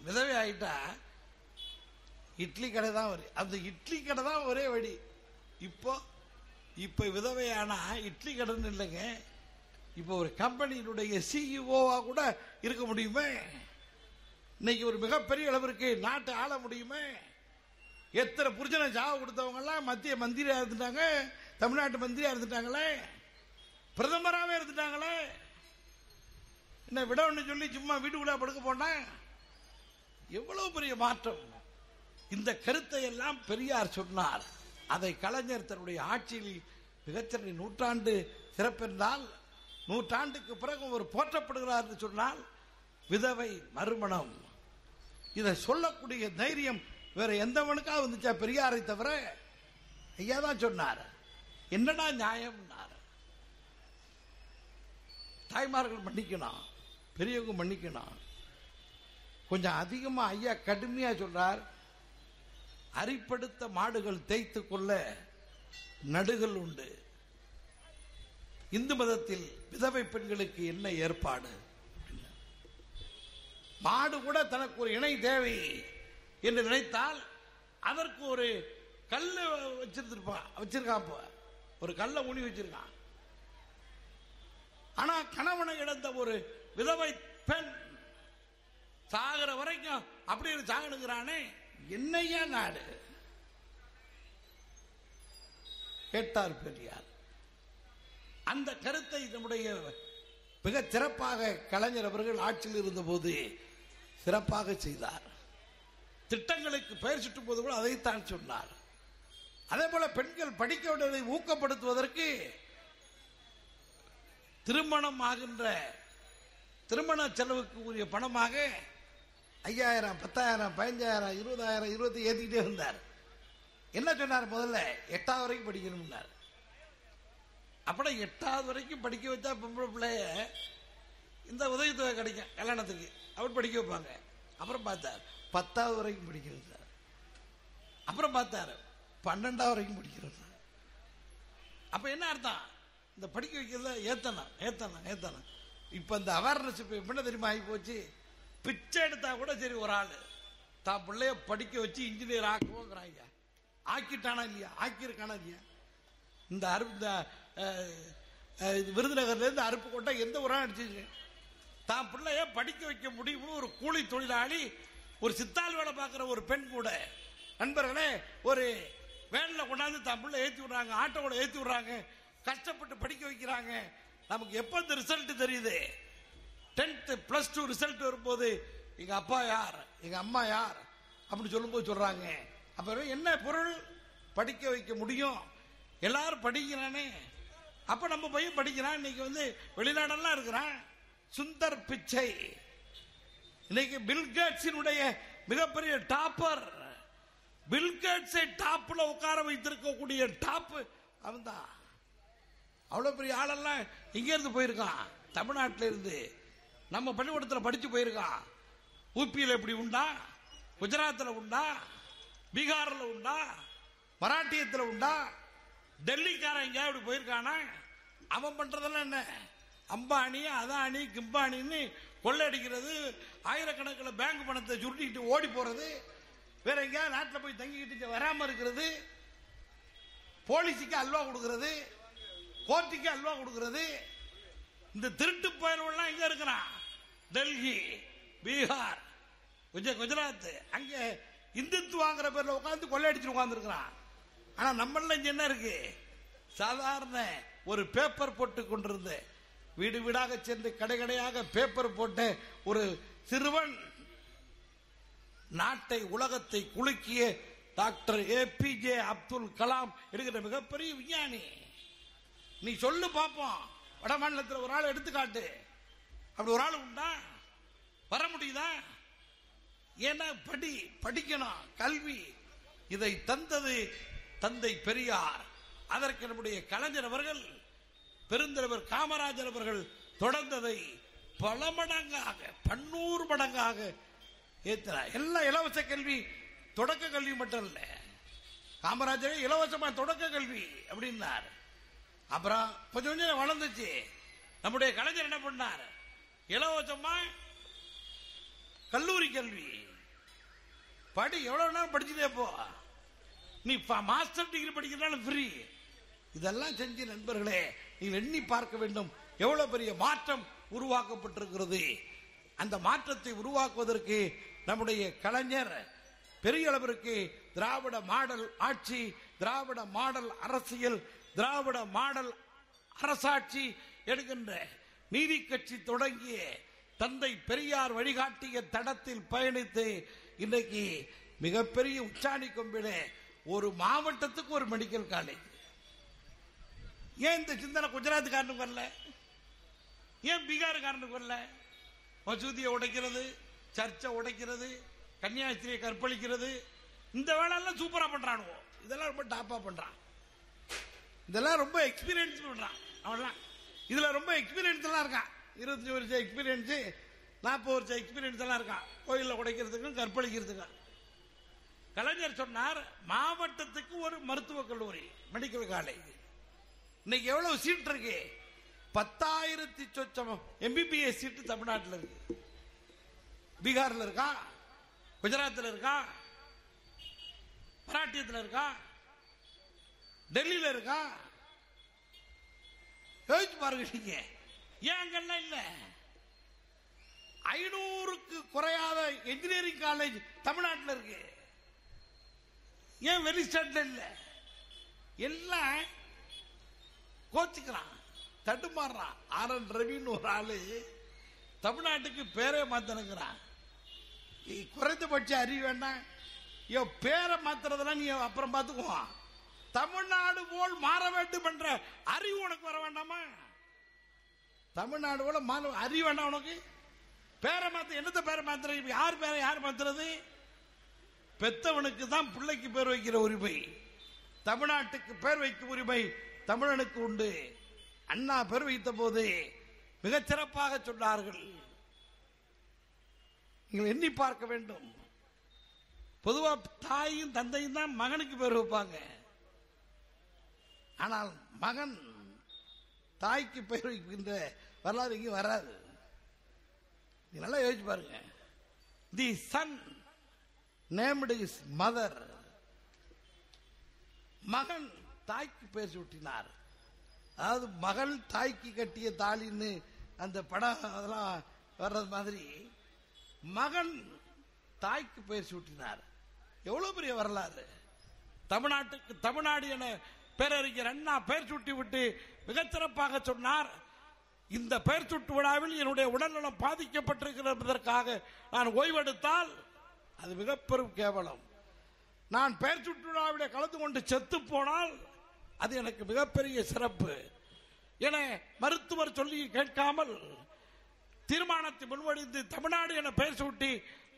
விதவை ஆகிட்டா இட்லி கடை தான் வரும் அந்த இட்லி கடை தான் ஒரே வழி. இப்போ இப்போ விதவையானா இட்லி கடைன்னு இல்லைங்க. இப்போ ஒரு கம்பெனியினுடைய சிஇஓவா கூட இருக்க முடியுமே? இன்னைக்கு ஒரு மிகப்பெரிய அளவிற்கு நாட்டை ஆள முடியுமே? எத்தனை புரிஜனை ஜாவ கொடுத்தவங்க எல்லாம் மத்திய மந்திரியா இருந்துட்டாங்க தமிழ்நாட்டு மந்திரியா இருந்துட்டாங்களே? பிரதமராகவே இருந்துட்டாங்களே? என்ன விடணும்னு சொல்லி சும்மா வீட்டுக்குள்ள படுக்க போனா? எவ்வளவு பெரிய மாற்றம். இந்த கருத்தை எல்லாம் பெரியார் சொன்னார். அதை கலைஞர் தன்னுடைய ஆட்சியில் மிகச்சிறந்த நூற்றாண்டு சிறப்பென்றால் நூற்றாண்டுக்கு பிறகு ஒரு போற்றப்படுகிறார் என்று சொன்னால் விதவை மறுமணம். இதை சொல்லக்கூடிய தைரியம் வேற எந்தவனுக்காக வந்துச்சா பெரியாரை தவிர? ஐயா தான் சொன்னார். என்னடா நியாயம்னார். தாய்மார்கள் மன்னிக்கணும் பெரியவங்க மன்னிக்கணும். கொஞ்சம் அதிகமா ஐயா கடுமையா சொல்றார். அரிப்படுத்த மாடுகள் தேய்த்து கொள்ள நடுகள் உண்டு. இந்து மதத்தில் விதவை பெண்களுக்கு என்ன ஏற்பாடு? மாடு கூட தனக்கு ஒரு இணை தேவை என்று நினைத்தால் அதற்கு ஒரு கல் வச்சிருந்திருப்பான் வச்சிருக்கான் ஒரு கல்லை ஊனி வச்சிருக்கான். ஆனா கணவனை இழந்த ஒரு விதவை பெண் சாகிற வரைக்கும் அப்படி ஒரு சாகணுங்கிறானே. என்னையா நாடு? கேட்டார் பெரியார். அந்த கருத்தை நம்முடைய மிக சிறப்பாக கலைஞர் அவர்கள் ஆட்சியில் இருந்தபோது சிறப்பாக செய்தார். திட்டங்களுக்கு பெயர் சுட்டும் போது கூட அதைத்தான் சொன்னார். அதே போல பெண்கள் படிக்க வேண்டியதை ஊக்கப்படுத்துவதற்கு திருமணம் ஆகின்ற திருமண செலவுக்கு உரிய பணமாக ஐயாயிரம் பத்தாயிரம் பதினஞ்சாயிரம் இருபதாயிரம் இருபத்தி ஏத்திக்கிட்டே இருந்தார். என்ன சொன்னார் முதல்ல? எட்டாவது வரைக்கும் படிக்கணும்னார். அப்புறம் எட்டாவது வரைக்கும் படிக்க வச்சா பொம்பளை பிள்ளைய இந்த உதவித்தொகை கிடைக்கும் கல்யாணத்துக்கு. அவர் படிக்க வைப்பாங்க. அப்புறம் பார்த்தார் பத்தாவது வரைக்கும் படிக்கிறது சார் அப்புறம் பார்த்தாரு பன்னெண்டாவது வரைக்கும் படிக்கிறது சார் அப்போ என்ன அர்த்தம்? இந்த படிக்க வைக்கிறத ஏத்தனா ஏத்தனா ஏத்தனா இப்போ இந்த அவேர்னஸ் இப்போ என்ன தெரியுமா? ஆகி போச்சு. பிச்சை எடுத்தா கூட சரி ஒரு ஆளு. தான் பிள்ளைய படிக்க வச்சு இன்ஜினியர் ஆக்குவோங்கிறாங்க ஆக்கிட்டானா இல்லையா? ஆக்கியிருக்கானா இல்லையா? இந்த அருப்பு இந்த இது அருப்பு கொண்டா எந்த ஒரு அடிச்சிச்சு தான் பிள்ளைய படிக்க வைக்க முடியும்னு ஒரு கூலி தொழிலாளி ஒரு சித்தாள் வேலை பார்க்குற ஒரு பெண் கூட. நண்பர்களே ஒரு வேனில் கொண்டாந்து தான் பிள்ளை ஏற்றி விடுறாங்க ஆட்டோவில் ஏற்றி விடுறாங்க கஷ்டப்பட்டு படிக்க வைக்கிறாங்க. நமக்கு எப்போ இந்த ரிசல்ட் தெரியுது? டென்த் பிளஸ் டூ ரிசல்ட் வரும்போது எங்க அப்பா யார்? எங்க அம்மா யார்? அப்படின்னு சொல்லும்போது சொல்றாங்க. அப்புறம் என்ன பொருள் படிக்க வைக்க முடியும்? எல்லாரும் படிக்கிறானே. அப்ப நம்ம பையன் படிக்கிறான். இன்னைக்கு வந்து வெளிநாடெல்லாம் இருக்கிறான். சுந்தர் பிச்சை. இன்னைக்கு பில்கேட்ஸினுடைய மிகப்பெரிய டாப்பர். பில்கேட்ஸை டாப்ல உட்கார வைத்திருக்கக்கூடிய டாப் அவன்தான். அவ்வளவு பெரிய ஆளெல்லாம் இங்க இருந்து போயிருக்கான் தமிழ்நாட்டில இருந்து நம்ம பள்ளிக்கூடத்தில் படிச்சு போயிருக்கான் உபியில் எப்படி உண்டா? குஜராத்தில் உண்டா? பீகாரில் உண்டா? மராட்டியத்தில் உண்டா? டெல்லிக்காரன் எங்கேயா இப்படி போயிருக்கானா? அவன் பண்ணுறதெல்லாம் என்ன? அம்பானி அதானி கிம்பானின்னு கொள்ளடிக்கிறது ஆயிரக்கணக்கில் பேங்க் பணத்தை சுருட்டிட்டு ஓடி போறது வேற எங்கேயாவது நாட்டில் போய் தங்கிக்கிட்டு வராமல் இருக்கிறது போலீஸுக்கு அல்வா கொடுக்கறது கோர்ட்டுக்கு அல்வா கொடுக்கறது இந்த திருட்டு பயல்கள்லாம் எங்க இருக்கிறான்? டெல்லி பீகார் குஜராத். அங்க இந்துத்துவாங்கிற பேர்ல உட்காந்து கொள்ளையடிச்சு உட்கார்ந்து இருக்கிறான் ஆனா நம்மள இங்க என்ன இருக்கு? சாதாரண ஒரு பேப்பர் போட்டு கொண்டிருந்த வீடு வீடாக சென்று கடை கடையாக பேப்பர் போட்ட ஒரு சிறுவன் நாட்டை உலகத்தை குலுக்கிய doctor A P J Abdul Kalam இருக்கிற மிகப்பெரிய விஞ்ஞானி. நீ சொல்லு பாப்போம். வட மாநிலத்தில் ஒரு ஆள் எடுத்துக்காட்டு. அப்படி ஒரு ஆள் உண்டா? வர முடியுதா? ஏன்னா படி படிக்கணும் கல்வி இதை தந்தது தந்தை பெரியார். அதற்கு நம்முடைய கலைஞர் அவர்கள் பெருந்தலைவர் காமராஜர் அவர்கள் தொடர்ந்ததை பல மடங்காக பன்னூறு மடங்காக ஏத்தினார் எல்லாம் இலவச கல்வி தொடக்க கல்வி மட்டும் இல்ல காமராஜரே இலவசமா தொடக்க கல்வி அப்படின்னார். அப்புறம் கொஞ்சம் கொஞ்சம் வளர்ந்துச்சு. நம்முடைய கலைஞர் என்ன பண்ணார்? இலவசமா கல்லூரி கல்வி. படி எவ்வளவு நேரம் படிச்சதே போ. நீ மாஸ்டர் டிகிரி படிக்கிறதால ஃப்ரீ இதெல்லாம் செஞ்சு நண்பர்களே நீங்கள் எண்ணி பார்க்க வேண்டும் எவ்வளவு பெரிய மாற்றம் உருவாக்கப்பட்டிருக்கிறது. அந்த மாற்றத்தை உருவாக்குவதற்கு நம்முடைய கலைஞர் பெரிய அளவிற்கு திராவிட மாடல் ஆட்சி திராவிட மாடல் அரசியல் திராவிட மாடல் அரசாட்சி எடுக்கின்ற நீதி கட்சி தொடங்கிய தந்தை பெரியார் வழிகாட்டிய தடத்தில் பயணித்து இன்னைக்கு மிகப்பெரிய உச்சாணி கொம்பிலே ஒரு மாவட்டத்துக்கு ஒரு மெடிக்கல் காலேஜ் ஏன் இந்த சிந்தனை குஜராத்துக்காரனுக்கு வரல? ஏன் பீகாருக்காரனுக்கு வரல? மசூதியை உடைக்கிறது சர்ச்சை உடைக்கிறது கன்னியாஸ்திரியை கற்பழிக்கிறது. இந்த வேலையெல்லாம் சூப்பரா பண்றானுவோ? இதெல்லாம் ரொம்ப டாப்பா பண்றான். இதெல்லாம் ரொம்ப எக்ஸ்பீரியன்ஸ் பண்றான். அவன்லாம் இதுல ரொம்ப எக்ஸ்பீரியன்ஸ் எல்லாம் இருக்கான் இருபத்தஞ்சு வருஷம் எக்ஸ்பீரியன்ஸ் நாற்பது வருஷம் எக்ஸ்பீரியன்ஸ் எல்லாம் இருக்கான் கோயிலில் உடைக்கிறதுக்கும் கற்பழிக்கிறதுக்கும். கலைஞர் சொன்னார் மாவட்டத்துக்கு ஒரு மருத்துவக் கல்லூரி மெடிக்கல் காலேஜ் இன்னைக்கு எவ்வளவு சீட் இருக்கு? பத்தாயிரத்தி சொச்சம் எம்பிபிஎஸ் சீட்டு தமிழ்நாட்டில் இருக்கு. பீகார்ல இருக்கா? குஜராத்தில் இருக்கா? மராட்டியத்தில் இருக்கா? டெல்லியில் இருக்கா? யோசிச்சு பாருங்க நீங்க. ஏன் அங்கெல்லாம் இல்ல? ஐநூறுக்கு குறையாத இன்ஜினியரிங் காலேஜ் தமிழ்நாட்டில் இருக்கு. ஏன் வெளிஸ்டேட்ல இல்ல? எல்லாம் கோச்சுக்கிறான். தட்டுமாறுறான் ஆர் என் ரவின்னு ஒரு ஆளு தமிழ்நாட்டுக்கு பேரே மாத்தணுங்கிறான் நீ குறைந்தபட்ச அறிவு வேண்டாம் ஐயோ பேரை மாத்துறதெல்லாம் நீ அப்புறம் பார்த்துக்குவான் தமிழ்நாடு போல் மாற வேண்டும் என்ற அறிவு உனக்கு வர வேண்டாமா? தமிழ்நாடு போல மாற அறிவு வேண்டாம் உனக்கு? பேரை மாத்த என்னத்த பேரை மாத்துற யார் பேரை யார் மாத்துறது? பெத்தவனுக்கு தான் பிள்ளைக்கு பேர் வைக்கிற உரிமை. தமிழ்நாட்டுக்கு பேர் வைக்கும் உரிமை தமிழனுக்கு உண்டு. அண்ணா பேர் வைத்த போது மிகச் சிறப்பாக சொன்னார்கள். நீங்கள் எண்ணி பார்க்க வேண்டும். பொதுவா தாயும் தந்தையும் தான் மகனுக்கு பேர் வைப்பாங்க. ஆனால் மகன் தாய்க்கு பெயர் வைக்கின்ற வரலாறு இங்கே வராது. நல்லா யோசிச்சு பாருங்க. The son named is mother மகன் தாய்க்கு பெயர் சூட்டினார். அதாவது மகள் தாய்க்கு கட்டிய தாலின்னு அந்த படம் அதெல்லாம் வர்றது மாதிரி மகன் தாய்க்கு பெயர் சூட்டினார். எவ்வளவு பெரிய வரலாறு. தமிழ்நாட்டுக்கு தமிழ்நாடு என பேரறிஞர் அண்ணா பெயர் சூட்டி விட்டு மிகச்சிறப்பாக சொன்னார். இந்த பெயர் சுட்டு விழாவில் என்னுடைய உடல்நலம் பாதிக்கப்பட்டிருக்கிறது என்பதற்காக நான் ஓய்வெடுத்தால் அது மிகப்பெரும் கேவலம். நான் பெயர் சுட்டு விழாவிலே கலந்து கொண்டு செத்து போனால் அது எனக்கு மிகப்பெரிய சிறப்பு. என மருத்துவர் சொல்லி கேட்காமல் தீர்மானத்தை முன்வடிந்து தமிழ்நாடு என பெயர் சூட்டி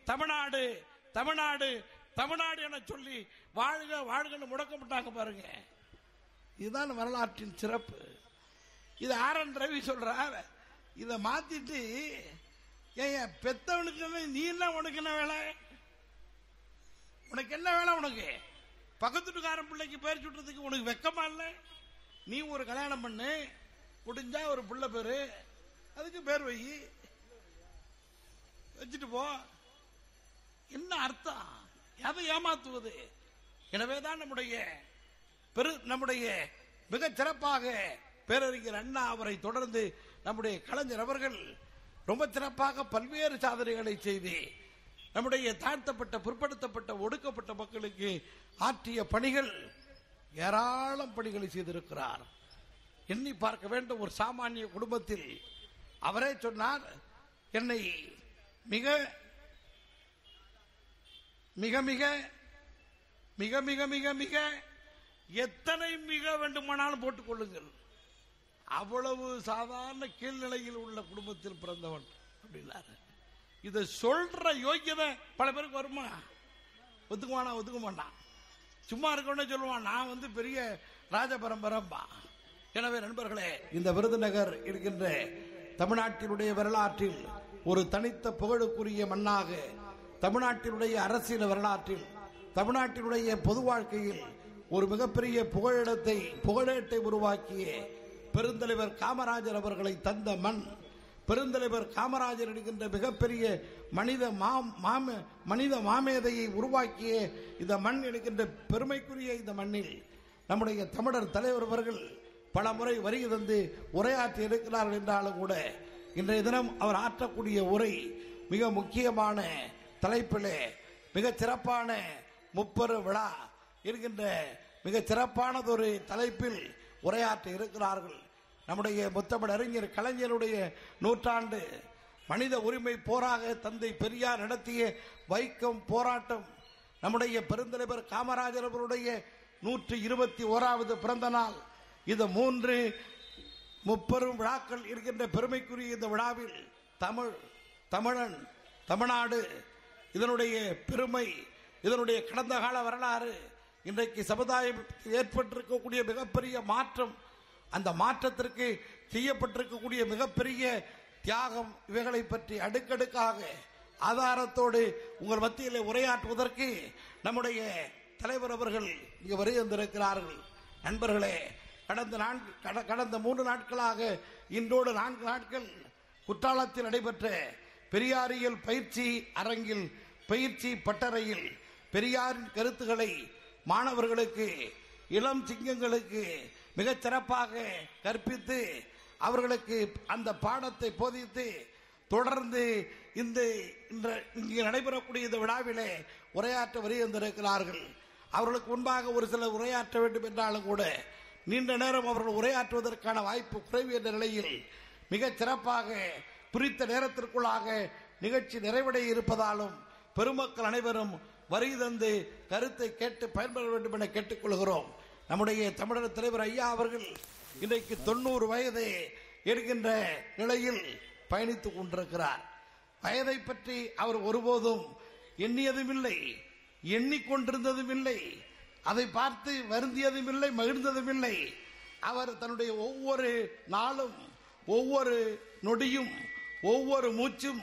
தமிழ்நாடு தமிழ்நாடு தமிழ்நாடு என சொல்லி வாழ்க வாழ்கன்னு முடக்கப்பட்டாங்க பாருங்க. இதுதான் வரலாற்றின் சிறப்பு. இது ஆர் என் ரவி சொல்றார் இதை மாத்திட்டு ஏன் பெத்தவனுக்கு நீ என்ன உனக்கு என்ன வேலை? உனக்கு என்ன வேலை உனக்கு? பக்கத்து வீட்டுக்காரன் பிள்ளைக்கு பேர் சுட்டுறதுக்கு உனக்கு வெக்கமா இல்லை? நீ ஒரு கல்யாணம் பண்ணு முடிஞ்சா ஒரு பிள்ளை பேரு அதுக்கு பேர் வை. வச்சுட்டு போ. என்ன அர்த்தம்? எதை ஏமாத்துவது? எனவேதான் நம்முடைய பெரு நம்முடைய மிகச் சிறப்பாக பேரறிஞர் அண்ணா அவரை தொடர்ந்து நம்முடைய கலைஞர் அவர்கள் ரொம்ப சிறப்பாக பல்வேறு சாதனைகளை செய்து நம்முடைய தாழ்த்தப்பட்ட பிற்படுத்தப்பட்ட ஒடுக்கப்பட்ட மக்களுக்கு ஆற்றிய பணிகள் ஏராளம் பணிகளை செய்திருக்கிறார். எண்ணி பார்க்க வேண்டும் ஒரு சாமானிய குடும்பத்தில் அவரே சொன்னார் என்னை மிக மிக மிக மிக மிக மிக மிக எத்தனை மிக வேண்டுமானாலும் போட்டுக் கொள்ளுங்கள் அவ்வளவு சாதாரண கீழ்நிலையில் உள்ள குடும்பத்தில் பிறந்தவன் அப்படின்னாரு. இதை சொல்ற யோக்கியதை பல பேருக்கு வருமா? ஒத்துக்குவானா ஒத்துக்க மாட்டான். சும்மா இருக்கணும்னு சொல்லுவான் நான் வந்து பெரிய ராஜ பரம்பரம்பா எனவே நண்பர்களே இந்த விருதுநகர் இருக்கின்ற தமிழ்நாட்டினுடைய வரலாற்றில் ஒரு தனித்த புகழுக்குரிய மண்ணாக தமிழ்நாட்டினுடைய அரசியல் வரலாற்றில் தமிழ்நாட்டினுடைய பொது வாழ்க்கையில் ஒரு மிகப்பெரிய புகழிடத்தை புகழேட்டை உருவாக்கிய பெருந்தலைவர் காமராஜர் அவர்களை தந்த மண் பெருந்தலைவர் காமராஜர் எடுக்கின்ற மிகப்பெரிய மனித மாம மனித மாமேதையை உருவாக்கிய இந்த மண் எடுக்கின்ற பெருமைக்குரிய இந்த மண்ணில் நம்முடைய தமிழர் தலைவர் அவர்கள் பல முறை வரி தந்து உரையாற்றி இருக்கிறார்கள் என்றாலும் கூட இன்றைய தினம் அவர் ஆற்றக்கூடிய உரை மிக முக்கியமான தலைப்பிலே மிக சிறப்பான முப்பெரு விழா இருக்கின்ற மிக சிறப்பானதொரு தலைப்பில் உரையாற்ற இருக்கிறார்கள். நம்முடைய முத்தமிழ் அறிஞர் கலைஞருடைய நூற்றாண்டு மனித உரிமை போராக தந்தை பெரியார் நடத்திய வைக்கம் போராட்டம் நம்முடைய பெருந்தலைவர் காமராஜர் அவருடைய நூற்றி இருபத்தி ஓராவது பிறந்த நாள் இந்த மூன்று முப்பெரும் விழாக்கள் இருக்கின்ற பெருமைக்குரிய இந்த விழாவில் தமிழ் தமிழன் தமிழ்நாடு இதனுடைய பெருமை இதனுடைய கடந்த கால வரலாறு இன்றைக்கு சமுதாயத்தில் ஏற்பட்டிருக்கக்கூடிய மிகப்பெரிய மாற்றம் அந்த மாற்றத்திற்கு செய்யப்பட்டிருக்கக்கூடிய மிகப்பெரிய தியாகம் இவைகளை பற்றி அடுக்கடுக்காக ஆதாரத்தோடு உங்கள் மத்தியில் உரையாற்றுவதற்கு நம்முடைய தலைவர் அவர்கள் இங்கு வருகை வந்திருக்கிறார்கள் நண்பர்களே கடந்த நான்கு கட- கடந்த மூன்று நாட்களாக இன்றோடு நான்கு நாட்கள் குற்றாலத்தில் நடைபெற்ற பெரியாரியல் பயிற்சி அரங்கில் பயிற்சி பட்டறையில் பெரியாரின் கருத்துக்களை மாணவர்களுக்கு இளம் சிங்கங்களுக்கு மிக சிறப்பாக கற்பித்து அவர்களுக்கு அந்த பாடத்தை போதித்து தொடர்ந்து இந்த இன்று இங்கே நடைபெறக்கூடிய இந்த விழாவிலே உரையாற்ற வருகின்றிருக்கிறார்கள் அவர்களுக்கு முன்பாக ஒரு சிலர் உரையாற்ற வேண்டும் என்றாலும் கூட நீண்ட நேரம் அவர்கள் உரையாற்றுவதற்கான வாய்ப்பு குறைவு என்ற நிலையில் மிக சிறப்பாக குறித்த நேரத்திற்குள்ளாக நிகழ்ச்சி நிறைவடைய இருப்பதாலும் பெருமக்கள் அனைவரும் வரி தந்து கருத்தை கேட்டு பயன்பெற வேண்டும் என கேட்டுக்கொள்கிறோம். நம்முடைய தமிழர் தலைவர் ஐயா அவர்கள் இன்றைக்கு தொண்ணூறு வயது இருக்கின்ற நிலையில் பயணித்துக் கொண்டிருக்கிறார். வயதை பற்றி அவர் ஒருபோதும் எண்ணியதும் இல்லை எண்ணிக்கொண்டிருந்ததும் இல்லை அதை பார்த்து வருந்தியதும் இல்லை மகிழ்ந்ததும் இல்லை அவர் தன்னுடைய ஒவ்வொரு நாளும் ஒவ்வொரு நொடியும் ஒவ்வொரு மூச்சும்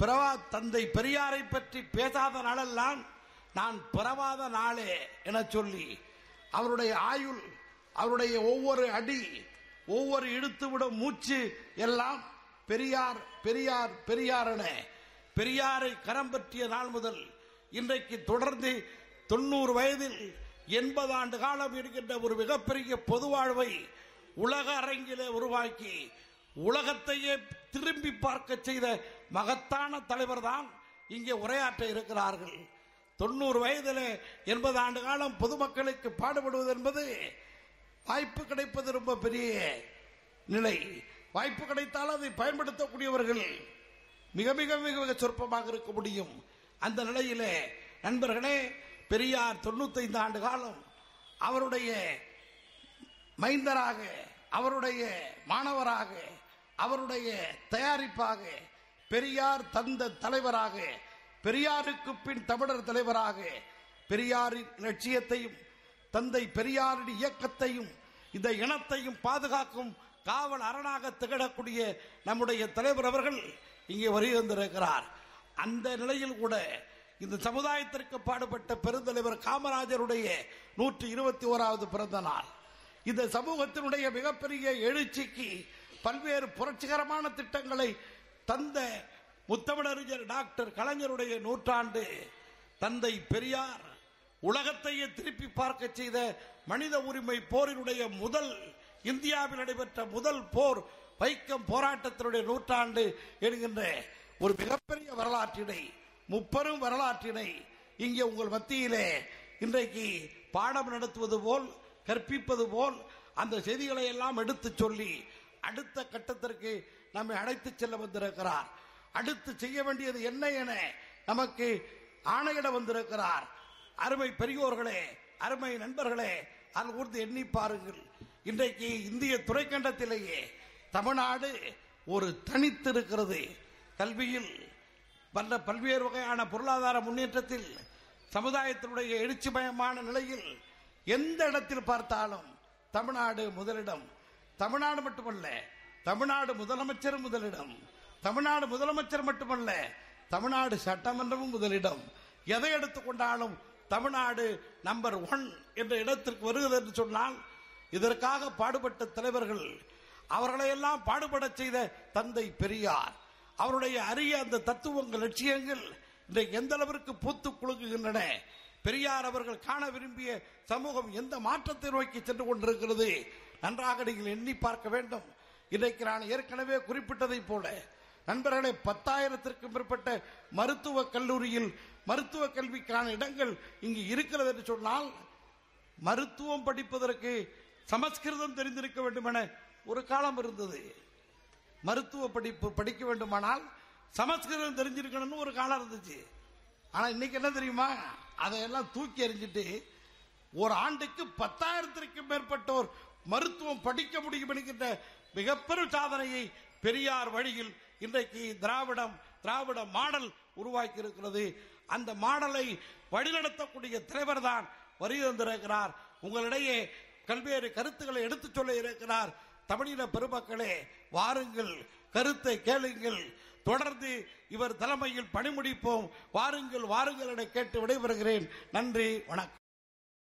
பிறவா தந்தை பெரியாரை பற்றி பேசாத நாளெல்லாம் நான் பிறவாத நாளே என சொல்லி அவருடைய ஆயுள் அவருடைய ஒவ்வொரு அடி ஒவ்வொரு இழுத்துவிடும் மூச்சு எல்லாம் பெரியார் பெரியார் பெரியார் என பெரியாரை கரம் பற்றிய நாள் முதல் இன்றைக்கு தொடர்ந்து தொண்ணூறு வயதில் எண்பது ஆண்டு காலம் இருக்கின்ற ஒரு மிகப்பெரிய பொது வாழ்வை உலக அரங்கிலே உருவாக்கி உலகத்தையே திரும்பி பார்க்க செய்த மகத்தான தலைவர் தான் இங்கே உரையாற்ற இருக்கிறார்கள். தொண்ணூறு வயதில் எண்பது ஆண்டு காலம் பொதுமக்களுக்கு பாடுபடுவது என்பது வாய்ப்பு கிடைப்பது ரொம்ப பெரிய நிலை. வாய்ப்பு கிடைத்தால் அதை பயன்படுத்தக்கூடியவர்கள் மிக மிக மிக மிக சொற்பமாக இருக்க முடியும். அந்த நிலையிலே நண்பர்களே பெரியார் தொண்ணூத்தைந்து ஆண்டு காலம் அவருடைய மைந்தராக அவருடைய மாணவராக அவருடைய தயாரிப்பாக பெரியார் தந்த தலைவராக பெரியாருக்கு பின் தமிழர் தலைவராக பெரியாரின் லட்சியத்தையும் தந்தை பெரியாரின் இயக்கத்தையும் இந்த இனத்தையும் பாதுகாக்கும் காவல் அரணாக திகழக்கூடிய நம்முடைய தலைவர் அவர்கள் இங்கே வருகை வந்திருக்கிறார் அந்த நிலையில் கூட இந்த சமுதாயத்திற்கு பாடுபட்ட பெருந்தலைவர் காமராஜருடைய நூற்றி இருபத்தி ஓராவது பிறந்த நாள். இந்த சமூகத்தினுடைய மிகப்பெரிய எழுச்சிக்கு பல்வேறு புரட்சிகரமான திட்டங்களை தந்த முத்தமிழறிஞர் டாக்டர் கலைஞருடைய நூற்றாண்டு. தந்தை பெரியார் உலகத்தையே திருப்பி பார்க்க செய்த மனித உரிமை போரினுடைய முதல் இந்தியாவில் நடைபெற்ற முதல் போர் வைக்கம் போராட்டத்தினுடைய நூற்றாண்டு என்கின்ற ஒரு மிகப்பெரிய வரலாற்றினை முப்பெரும் வரலாற்றினை இங்கே உங்கள் மத்தியிலே இன்றைக்கு பாடம் நடத்துவது போல் கற்பிப்பது போல் அந்த செய்திகளை எல்லாம் எடுத்து சொல்லி அடுத்த கட்டத்திற்கு நம்மை அழைத்து செல்ல வந்திருக்கிறார். அடுத்து செய்ய வேண்டியது என்ன என நமக்கு ஆணையிட வந்திருக்கிறார். அருமை பெரியோர்களே அருமை நண்பர்களே அது கூர்ந்து எண்ணி பாருங்கள். இன்றைக்கு இந்திய துறைக்கண்டத்திலேயே தமிழ்நாடு ஒரு தனித்திருக்கிறது. கல்வியில் பல பல்வேறு வகையான பொருளாதார முன்னேற்றத்தில் சமுதாயத்தினுடைய எழுச்சிமயமான நிலையில் எந்த இடத்தில் பார்த்தாலும் தமிழ்நாடு முதலிடம். தமிழ்நாடு மட்டுமல்ல தமிழ்நாடு முதலமைச்சர் முதலிடம். தமிழ்நாடு முதலமைச்சர் மட்டுமல்ல தமிழ்நாடு சட்டமன்றமும் முதலிடம். எதை எடுத்துக்கொண்டாலும் தமிழ்நாடு நம்பர் ஒன் என்ற இடத்திற்கு வருகிறது என்று சொன்னால் இதற்காக பாடுபட்ட தலைவர்கள் அவர்களையெல்லாம் பாடுபடச் செய்த தந்தை பெரியார். அவருடைய அரிய அந்த தத்துவங்கள் லட்சியங்கள் இன்றைக்கு எந்த அளவிற்கு பூத்து குலுங்குகின்றன பெரியார் அவர்கள் காண விரும்பிய சமூகம் எந்த மாற்றத்தை நோக்கி சென்று கொண்டிருக்கிறது நன்றாக நீங்கள் எண்ணி பார்க்க வேண்டும். இன்றைக்கு நான் ஏற்கனவே குறிப்பிட்டதைப் போல நண்பர்களே பத்தாயிரத்திற்கும் மேற்பட்ட மருத்துவ கல்லூரியில் மருத்துவ கல்விக்கான இடங்கள் இங்கு இருக்கிறது என்று சொன்னால் மருத்துவம் படிப்பதற்கு சமஸ்கிருதம் தெரிந்திருக்க வேண்டும் என ஒரு காலம் இருந்தது. மருத்துவ படிப்பு படிக்க வேண்டுமானால் சமஸ்கிருதம் தெரிஞ்சிருக்கணும்னு ஒரு காலம் இருந்துச்சு. ஆனா இன்னைக்கு என்ன தெரியுமா? அதையெல்லாம் தூக்கி எறிஞ்சிட்டு ஒரு ஆண்டுக்கு பத்தாயிரத்திற்கும் மேற்பட்டோர் மருத்துவம் படிக்க முடியும் என்கின்ற மிகப்பெரும் சாதனையை பெரியார் வழியில் இன்றைக்கு திராவிடம் திராவிட மாடல் உருவாக்கி இருக்கிறது அந்த மாடலை வழிநடத்தக்கூடிய தலைவர் தான் வருகை வந்திருக்கிறார் உங்களிடையே பல்வேறு கருத்துக்களை எடுத்துச் சொல்ல இருக்கிறார். தமிழின பெருமக்களே வாருங்கள் கருத்தை கேளுங்கள். தொடர்ந்து இவர் தலைமையில் பணிமுடிப்போம். வாருங்கள் வாருங்கள் என கேட்டு விடைபெறுகிறேன். நன்றி வணக்கம்.